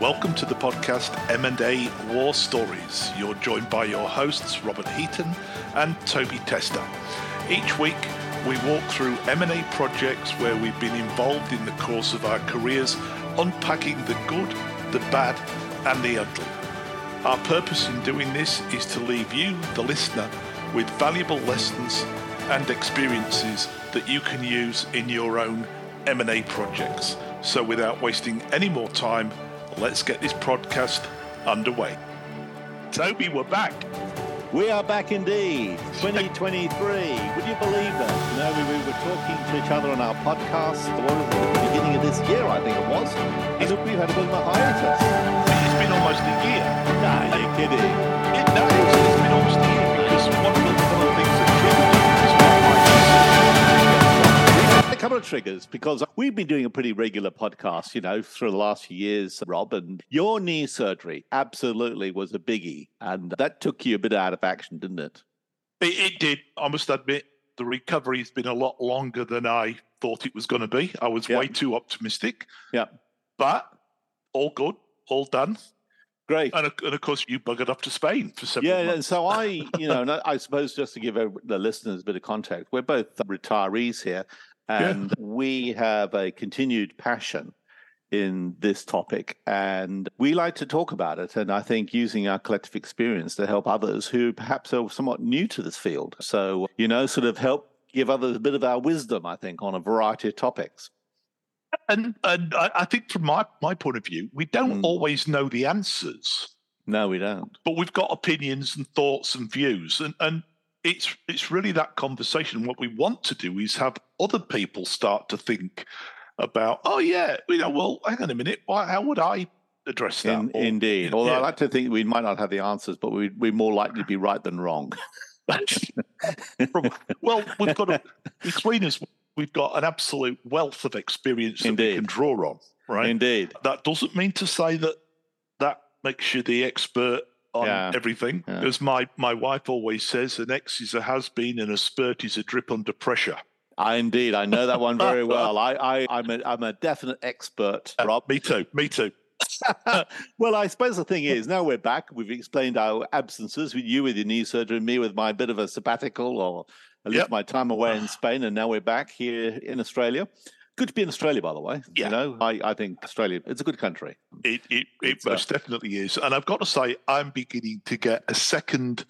Welcome to the podcast M&A War Stories. You're joined by your hosts Robert Heaton and Toby Tester. Each week we walk through M&A projects where we've been involved in the course of our careers, unpacking the good, the bad and the ugly. Our purpose in doing this is to leave you, the listener, with valuable lessons and experiences that you can use in your own M&A projects. So without wasting any more time, let's get this podcast underway. Toby, we're back. We are back indeed, 2023. Would you believe that? No, we, we were talking to each other on our podcast at the beginning of this year, I think it was. And we've had a bit of a hiatus. It's been almost a year. Nah, you're kidding. It, no, it's, it's been almost a year because one Triggers because we've been doing a pretty regular podcast, you know, through the last few years, Rob. And your knee surgery absolutely was a biggie. And that took you a bit out of action, didn't it? It, it did. I must admit, the recovery's been a lot longer than I thought it was going to be. I was Yeah. way too optimistic, Yeah. but all good, all done. Great. And, of- and of course, you buggered up to Spain for several Yeah, and months. so I, you know, I suppose just to give the listeners a bit of context, we're both retirees here, and we have a continued passion in this topic, and we like to talk about it. And I think using our collective experience to help others who perhaps are somewhat new to this field. So, you know, sort of help give others a bit of our wisdom, I think, on a variety of topics. And and I, I think from my, my point of view, we don't Mm. always know the answers, No, we don't. but we've got opinions and thoughts and views. And and it's it's really that conversation. What we want to do is have other people start to think about, oh yeah, you know, well, hang on a minute, why how would I address that? In, Or- indeed. Although I like to think we might not have the answers, but we, we're more likely to be right than wrong. From- well, we've got a, between us, we've got an absolute wealth of experience that we can draw on, right? Indeed. That doesn't mean to say that that makes you the expert on Yeah. everything. Yeah. As my, my wife always says, an X is a has been and a spurt is a drip under pressure. I indeed, I know that one very well. I, I, I'm a, I'm a definite expert, Uh, Rob. Me too. Me too. well, I suppose the thing is, now we're back. We've explained our absences. with You with your knee surgery, and me with my bit of a sabbatical, or at least Yep. my time away in Spain, and now we're back here in Australia. Good to be in Australia, by the way. Yeah. You know, I, I think Australia, it's a good country. It it, it It's, uh, most definitely is. And I've got to say, I'm beginning to get a second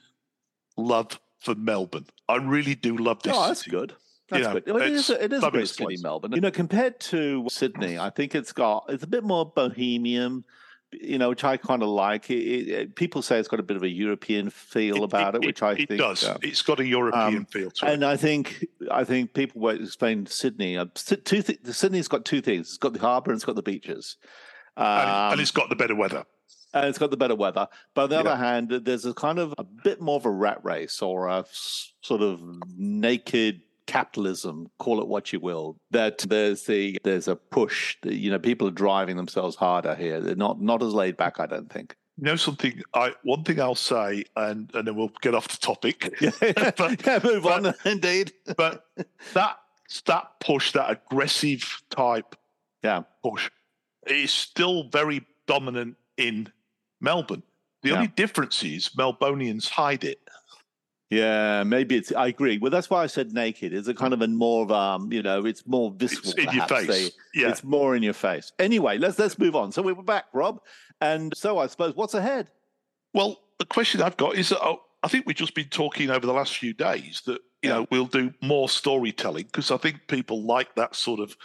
love for Melbourne. I really do love this. oh, that's city. good. That's know, good. Well, it's is, a, it is a great city, place. Melbourne. You know, compared to Sydney, I think it's got it's a bit more bohemian. You know, which I kind of like. It, it, people say it's got a bit of a European feel about it, which I think it does. Uh, it's got a European um, feel to it. and I think I think people were explaining Sydney. Uh, two th- Sydney's got two things. It's got the harbour and it's got the beaches. Um, and, and it's got the better weather. and it's got the better weather. But on the Yeah. other hand, there's a kind of a bit more of a rat race or a s- sort of naked capitalism, call it what you will. That there's the there's a push. That, you know, people are driving themselves harder here. They're not not as laid back, I don't think. You know something? I one thing I'll say, and and then we'll get off the topic. Yeah, But- yeah move but- on. Indeed. but that that push, that aggressive type Yeah. push, is still very dominant in Melbourne. The Yeah. only difference is Melburnians hide it. Yeah, maybe it's. I agree. Well, that's why I said naked. It's a kind of a more of um, you know, it's more visceral. It's in your face. They- yeah. It's more in your face. Anyway, let's let's move on. So we were back, Rob, and so I suppose what's ahead? Well, the question I've got is that oh, I think we've just been talking over the last few days that you Yeah. know we'll do more storytelling because I think people like that sort of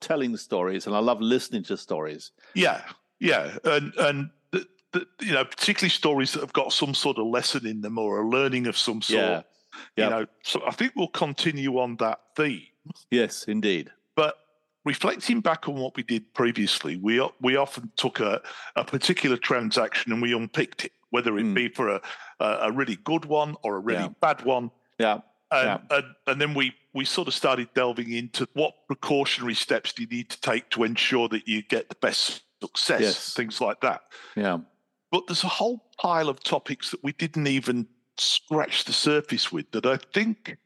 Telling stories, and I love listening to stories. yeah, yeah, and and you know particularly stories that have got some sort of lesson in them or a learning of some sort. Yeah. You know, so I think we'll continue on that theme. Yes, indeed. But reflecting back on what we did previously, we we often took a, a particular transaction and we unpicked it, whether it Mm. be for a, a really good one or a really Yeah. bad one. Yeah, And, and and then we we sort of started delving into what precautionary steps do you need to take to ensure that you get the best success, Yes. things like that. yeah, But there's a whole pile of topics that we didn't even scratch the surface with that I think,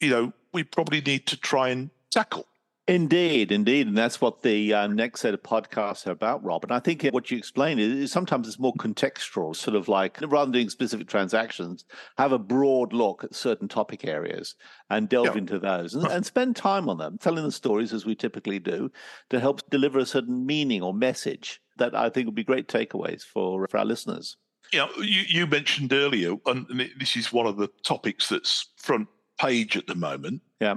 you know, we probably need to try and tackle. Indeed, indeed. And that's what the uh, next set of podcasts are about, Rob. And I think what you explain is, is, sometimes it's more contextual, sort of like rather than doing specific transactions, have a broad look at certain topic areas and delve yeah. into those and, and, spend time on them, telling the stories as we typically do to help deliver a certain meaning or message that I think would be great takeaways for, for our listeners. Yeah, you, you mentioned earlier, and this is one of the topics that's front page at the moment. Yeah.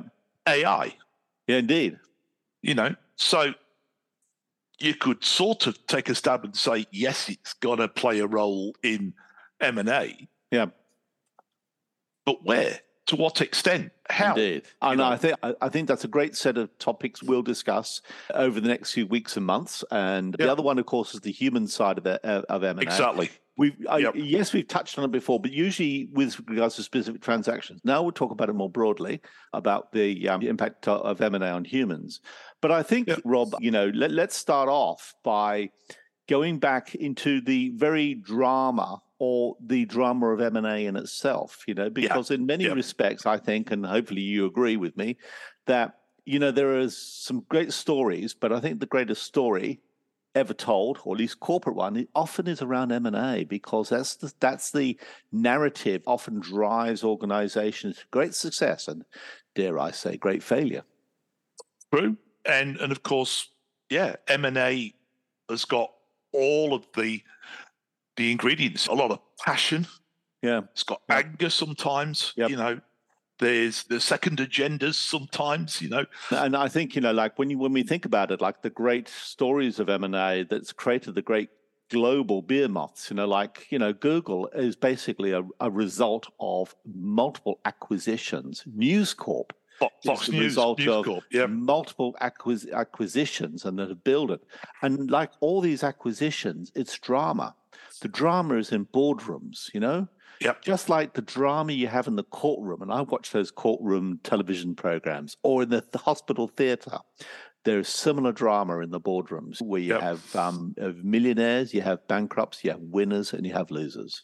AI. Yeah, indeed. You know, so you could sort of take a stab and say, yes, it's going to play a role in M and A. Yeah. But where? To what extent? How? Indeed. I know. I think I think that's a great set of topics we'll discuss over the next few weeks and months. And the other one, of course, is the human side of uh, of M and A. Exactly. We've yep. yes, we've touched on it before, but usually with regards to specific transactions. Now we'll talk about it more broadly about the um, impact of M and A on humans. But I think, yep. Rob, you know, let, let's start off by going back into the very drama or the drama of M and A in itself. You know, because yeah. in many respects, I think, and hopefully you agree with me, that you know there are some great stories, but I think the greatest story ever told, or at least corporate one, it often is around M and A because that's the, that's the narrative often drives organizations to great success and dare I say great failure. True, and and of course, yeah, M and A has got all of the the ingredients, a lot of passion. Yeah, it's got anger sometimes. Yep. You know, there's the second agendas sometimes, you know. And I think you know, like when you when we think about it, like the great stories of M and A that's created the great global behemoths, you know, like you know, Google is basically a, a result of multiple acquisitions. News Corp. Fox News, result News of Corp, yeah. multiple acquis- acquisitions and that have built it. And like all these acquisitions, it's drama. The drama is in boardrooms, you know? Yep. Just like the drama you have in the courtroom, and I watch those courtroom television programs, or in the, the hospital theatre. There's similar drama in the boardrooms where you yep. have um, millionaires, you have bankrupts, you have winners, and you have losers.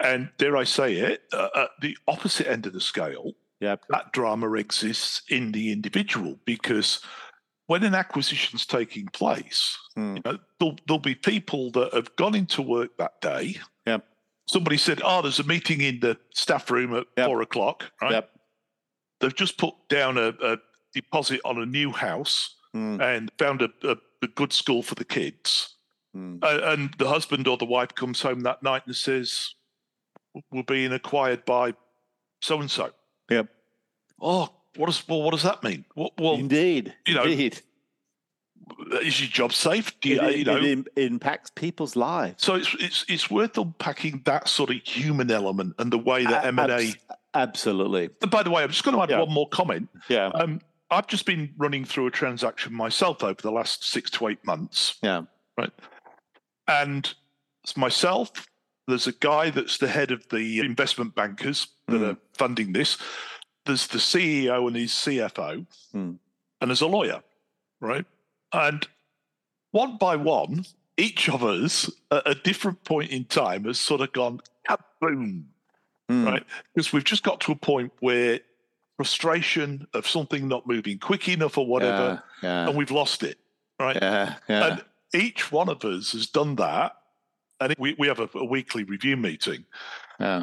And dare I say it, uh, at the opposite end of the scale, yep. that drama exists in the individual because when an acquisition's taking place, hmm. you know, there'll, there'll, be people that have gone into work that day somebody said, "Oh, there's a meeting in the staff room at yep. four o'clock." Right? Yep. They've just put down a, a deposit on a new house mm. and found a, a, a, good school for the kids. Mm. Uh, and the husband or the wife comes home that night and says, "We're being acquired by so and so." Yep. Oh, what does well, what does that mean? Well, well indeed, you know, indeed is your job safe? Do you, it, you know, it impacts people's lives. So it's it's it's worth unpacking that sort of human element and the way that M and A. Absolutely. And by the way, I'm just going to add yeah. one more comment. Yeah. Um, I've just been running through a transaction myself over the last six to eight months. Yeah. Right. And it's myself. There's a guy that's the head of the investment bankers that mm. are funding this. There's the CEO and his CFO, mm. and there's a lawyer, right? And one by one, each of us at a different point in time has sort of gone boom, mm. right? Because we've just got to a point where frustration of something not moving quick enough or whatever, yeah, yeah. and we've lost it, right? Yeah, yeah. And each one of us has done that. And we, we have a, a weekly review meeting.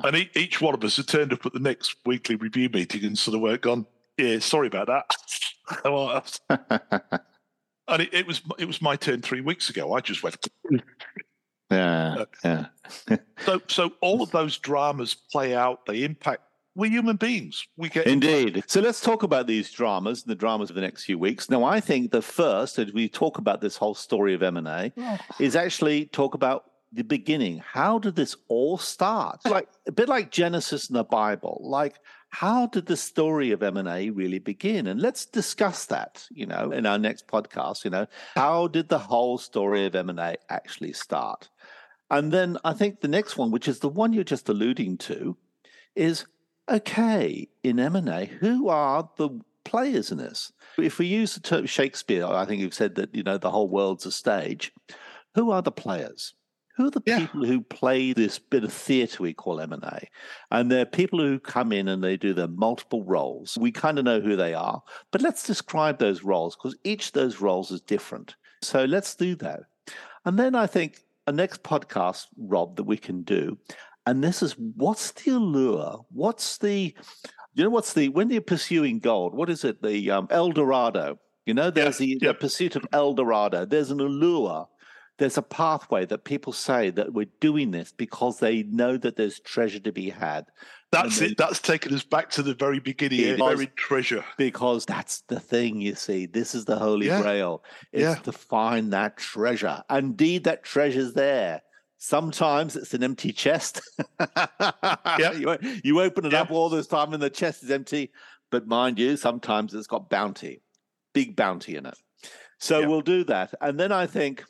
And each one of us had turned up at the next weekly review meeting and sort of went, gone, yeah, sorry about that. and it, it, was it was my turn three weeks ago. I just went. Yeah, yeah. so so all of those dramas play out. They impact. We're human beings. We get indeed. So let's talk about these dramas, the dramas of the next few weeks. Now, I think the first, as we talk about this whole story of M and A, oh. is actually talk about the beginning. How did this all start? Like a bit like Genesis in the Bible. Like how did the story of M&A really begin? And let's discuss that, you know, in our next podcast, you know, how did the whole story of M&A actually start? And then I think the next one, which is the one you're just alluding to, is okay, in M&A, who are the players in this? If we use the term Shakespeare, I think you've said that, you know, the whole world's a stage. Who are the players? Who are the Yeah. people who play this bit of theatre we call M&A? And they're people who come in and they do their multiple roles. We kind of know who they are, but let's describe those roles because each of those roles is different. So let's do that. And then I think a next podcast, Rob, that we can do, and this is what's the allure? What's the, you know, what's the, when you're pursuing gold, what is it? The um, El Dorado. You know, there's the, yeah. the pursuit of El Dorado. There's an allure. There's a pathway that people say that we're doing this because they know that there's treasure to be had. That's And it. That's taken us back to the very beginning. Yeah, buried treasure. because that's the thing you see this is the holy Yeah. grail it's Yeah. to find that treasure indeed that treasure's there sometimes it's an empty chest you, you open it Yeah. up all this time and the chest is empty but mind you sometimes it's got bounty big bounty in it so Yeah. we'll do that and then i think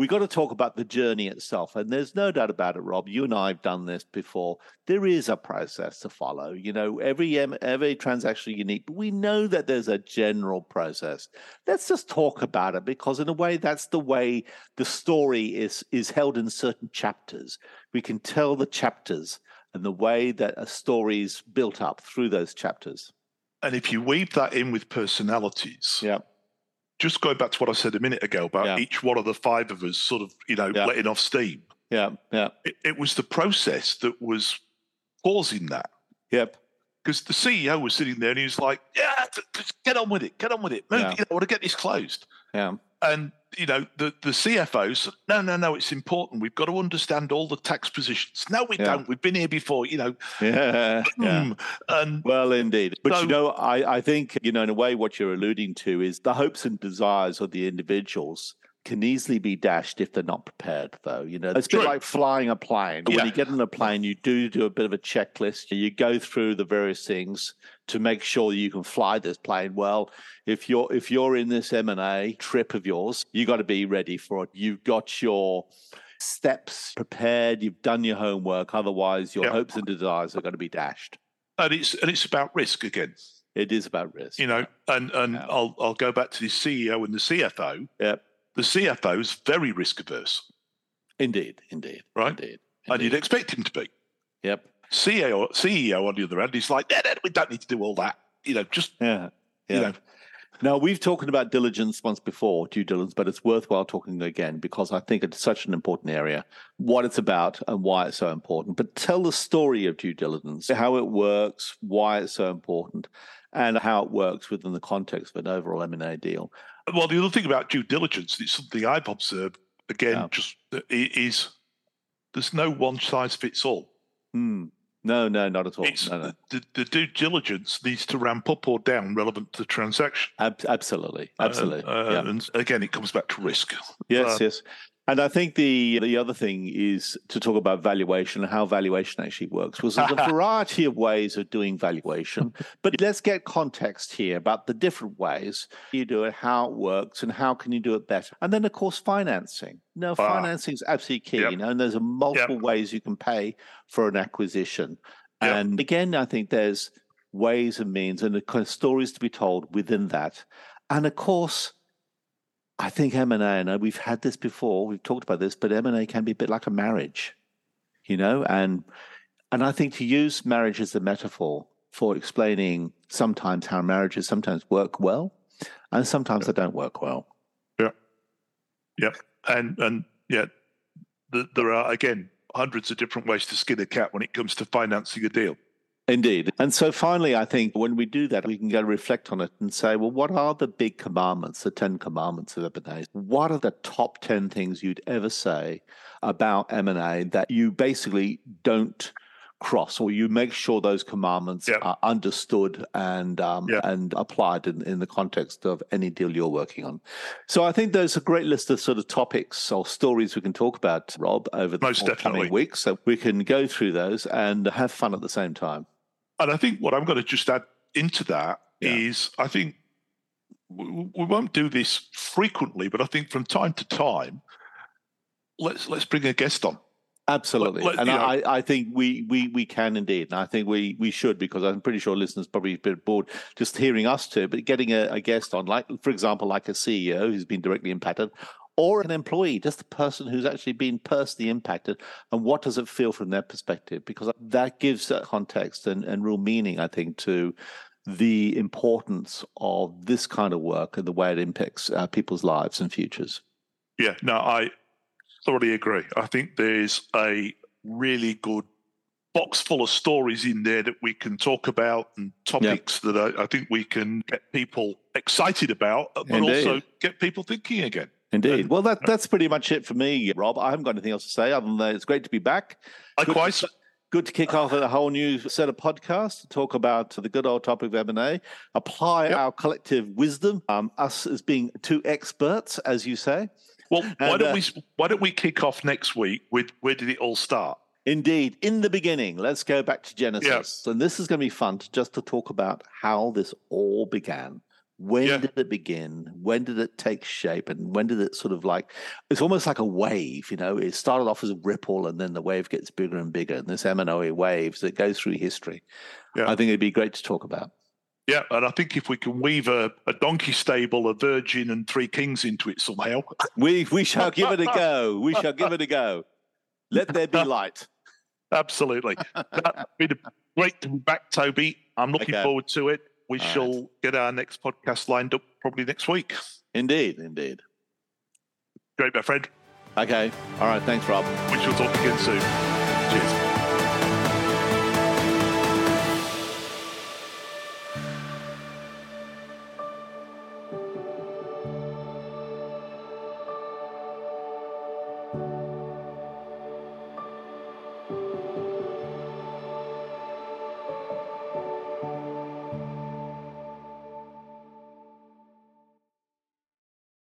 we got to talk about the journey itself. And there's no doubt about it, Rob. You and I have done this before. There is a process to follow. You know, every every transaction is unique, but we know that there's a general process. Let's just talk about it because, in a way, that's the way the story is is held in certain chapters. We can tell the chapters and the way that a story is built up through those chapters. And if you weave that in with personalities, Yeah. Just going back to what I said a minute ago about Yeah. each one of the five of us sort of, you know, Yeah. letting off steam, Yeah. Yeah. it, it was the process that was causing that. Yep. Because the CEO was sitting there and he was like, yeah, just get on with it, get on with it. Move, Yeah. you know, I want to get this closed. Yeah. And, you know, the, the CFOs, no, no, no, it's important. We've got to understand all the tax positions. No, we Yeah. don't. We've been here before, you know. Yeah. Yeah. And Well, indeed. But So- you know, I, I think, you know, in a way, what you're alluding to is the hopes and desires of the individuals can easily be dashed if they're not prepared, though. You know, it's a bit like flying a plane. Yeah. When you get on a plane, you do do a bit of a checklist. You go through the various things to make sure you can fly this plane well. If you're if you're in this M and A trip of yours, you got to be ready for it. You've got your steps prepared. You've done your homework. Otherwise, your Yeah. hopes and desires are going to be dashed. and it's and it's about risk again. It is about risk. you know, and and Yeah. I'll I'll go back to the CEO and the CFO. Yep. The CFO is very risk averse, Indeed, indeed, Right. Indeed, and you'd expect him to be. Yep. CEO CEO on the other hand, he's like, no, no, we don't need to do all that. You know, just Yeah. you know, Now we've talked about diligence once before, due diligence, but it's worthwhile talking again because I think it's such an important area, what it's about and why it's so important. But tell the story of due diligence, how it works, why it's so important, and how it works within the context of an overall M and A deal. Well, the other thing about due diligence, it's something I've observed again, Yeah. just uh, is there's no one size fits all. Hmm. No, no, not at all. No, no. the, the due diligence needs to ramp up or down relevant to the transaction. Ab- absolutely, absolutely. Uh, uh, yeah. And again, it comes back to risk. Yes, Uh, yes. And I think the the other thing is to talk about valuation and how valuation actually works. Because there's a variety of ways of doing valuation, but let's get context here about the different ways you do it, how it works, and how can you do it better. And then, of course, financing. No, Ah. financing is absolutely key. Yep. You know, and there's a multiple ways you can pay for an acquisition. Yep. And again, I think there's ways and means and the kind of stories to be told within that. And of course, I think M and A, and we've had this before, we've talked about this, but M and A can be a bit like a marriage, you know, and and I think to use marriage as a metaphor for explaining sometimes how marriages sometimes work well, and sometimes they don't work well. Yeah, yeah, and and yeah, th there are again hundreds of different ways to skin a cat when it comes to financing a deal. Indeed. And so finally, I think when we do that, we can go reflect on it and say, well, what are the big commandments, the 10 commandments of M&A? What are the top 10 things you'd ever say about M&A that you basically don't cross or you make sure those commandments Yeah. are understood and um, Yeah. and applied in, in the context of any deal you're working on. So I think there's a great list of sort of topics or stories we can talk about, Rob, over the Most definitely. weeks. So we can go through those and have fun at the same time. And I think what I'm going to just add into that is, Yeah. I think we, we won't do this frequently, but I think from time to time, let's let's bring a guest on. Absolutely, let- and you know- I, I think we, we we can indeed, and I think we we should because I'm pretty sure listeners probably a bit bored just hearing us two, but getting a, a guest on, like for example, like a CEO who's been directly impacted, or an employee, just the person who's actually been personally impacted, and what does it feel from their perspective? Because that gives context and, and real meaning, I think, to the importance of this kind of work and the way it impacts uh, people's lives and futures. Yeah, no, I thoroughly agree. I think there's a really good box full of stories in there that we can talk about and topics yep. that I, I, think we can get people excited about, but Indeed. also get people thinking again. Indeed. Well, that that's pretty much it for me, Rob. I haven't got anything else to say other than that it's great to be back. Likewise. Good to, good to kick off a whole new set of podcasts to talk about the good old topic of M&A, apply yep. our collective wisdom, um, us as being two experts, as you say. Well, and, why don't uh, we why don't we kick off next week with where did it all start? Indeed, in the beginning, let's go back to Genesis. And this is going to be fun to, just to talk about how this all began. When yeah. did it begin? When did it take shape? And when did it sort of like, it's almost like a wave, you know, it started off as a ripple and then the wave gets bigger and bigger. And this M&A waves that goes through history. Yeah. I think it'd be great to talk about. Yeah, and I think if we can weave a, a donkey stable, a virgin, and three kings into it somehow, we we shall give it a go. We shall give it a go. Let there be light. Absolutely, that'd be great to be back, Toby. I'm looking okay. forward to it we All shall right. get our next podcast lined up probably next week. Indeed, indeed. Great, my friend. Okay. All right. Thanks, Rob. We shall talk again soon. Cheers.